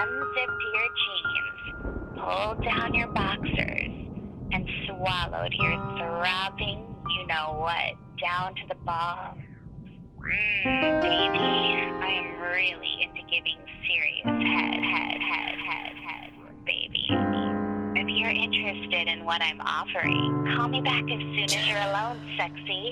unzipped your jeans, pulled down your boxers, and swallowed your throbbing, you know what, down to the ball. Mmm, baby, I am really into giving serious head, head, head, head, head, baby. If you're interested in what I'm offering, call me back as soon as you're alone, sexy.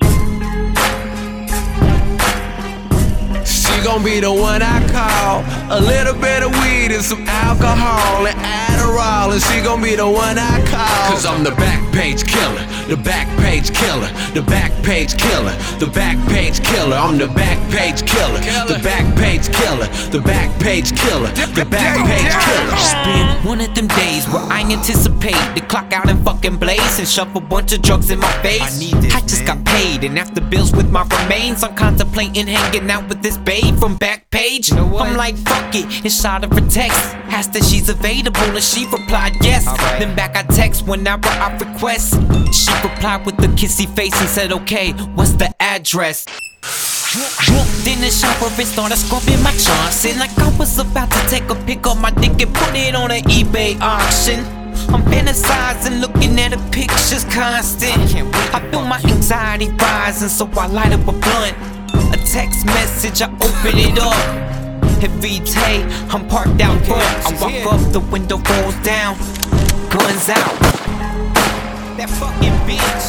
She gon' be the one I call. A little bit of weed and some alcohol and Adderall, and she gon' be the one I call. Cause I'm the back page killer, the back page killer, the back page killer, the Backpage killer. I'm the back page killer, the Backpage killer, the back page killer, the Backpage killer. It's been one of them days where I anticipate the clock out and fucking blaze and shove a bunch of drugs in my face. I, need this, I just got paid, and after bills with my remains, I'm contemplating hanging out with this babe from Backpage. You know I'm like, fuck it, and shot her a text. Asked if she's available, and she replied yes. Right. Then back I text whenever I request. She replied with a kissy face and said, okay, what's the address? Walked in the shower and started scrubbing my Johnson Like I was about to take a pic of my dick and put it on an eBay auction I'm fantasizing, looking at the pictures constant I feel my anxiety rising, so I light up a blunt. A text message, I open it up. Every day, I'm parked out front. I walk up, the window rolls down. Guns out. That fucking bitch.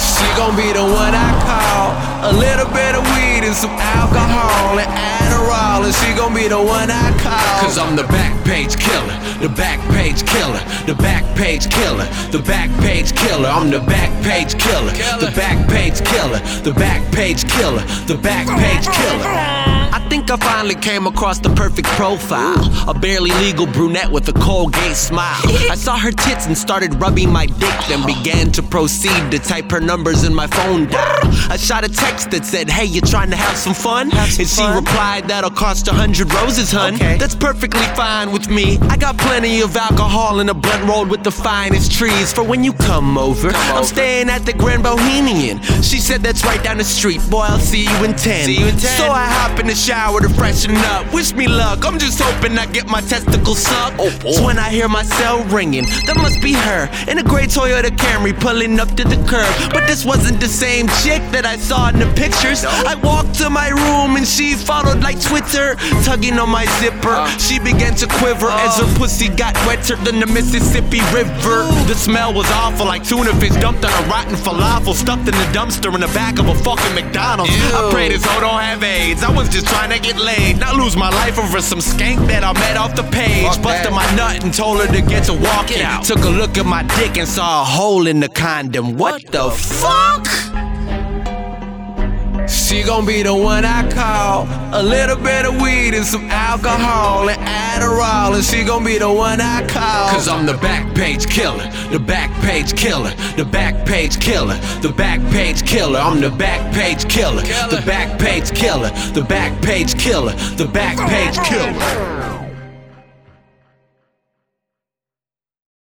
She gon' be the one I call. A little bit of weed some alcohol and Adderall, and she gon' be the one I call. Cause I'm the back page killer, the back page killer, the back page killer, the back page killer. I'm the back page killer, the Backpage killer, the Backpage killer, the Backpage killer. I think I finally came across the perfect profile. A barely legal brunette with a Colgate smile. I saw her tits and started rubbing my dick, then began to proceed to type her numbers in my phone dial. I shot a text that said, Hey, you trying to have some fun? Have some and she fun? replied, That'll cost a hundred roses, hun. Okay. That's perfectly fine with me. I got plenty of alcohol and a blunt rolled with the finest trees for when you come over. Come I'm over. staying at the Grand Bohemian. She said, That's right down the street. Boy, I'll see you in 10. See you in 10. So I hop in the shower to freshen up. Wish me luck, I'm just hoping I get my testicles sucked. Oh, oh. when I hear my cell ringing, that must be her in a gray Toyota Camry pulling up to the curb. But this wasn't the same chick that I saw in the pictures. I walked to my room and she followed like Twitter, tugging on my zipper. Uh. She began to quiver as her pussy got wetter than the Mississippi River. The smell was awful, like tuna fish dumped on a rotten falafel, stuffed in the dumpster in the back of a fucking McDonald's. I pray this hoe don't have AIDS. I was just trying to get laid, not lose my life over some skank that I met off the page. Fuck Busted that. my nut and told her to get to walking. Out. Took a look at my dick and saw a hole in the condom. What, what the, the fuck? She gon' be the one I call. A little bit of weed and some alcohol and Adderall, and she gon' be the one I call. Cause I'm the Backpage killer, the back page killer, the Backpage killer, the back page killer. I'm the Backpage killer, the Backpage killer, the Backpage killer, the back page killer.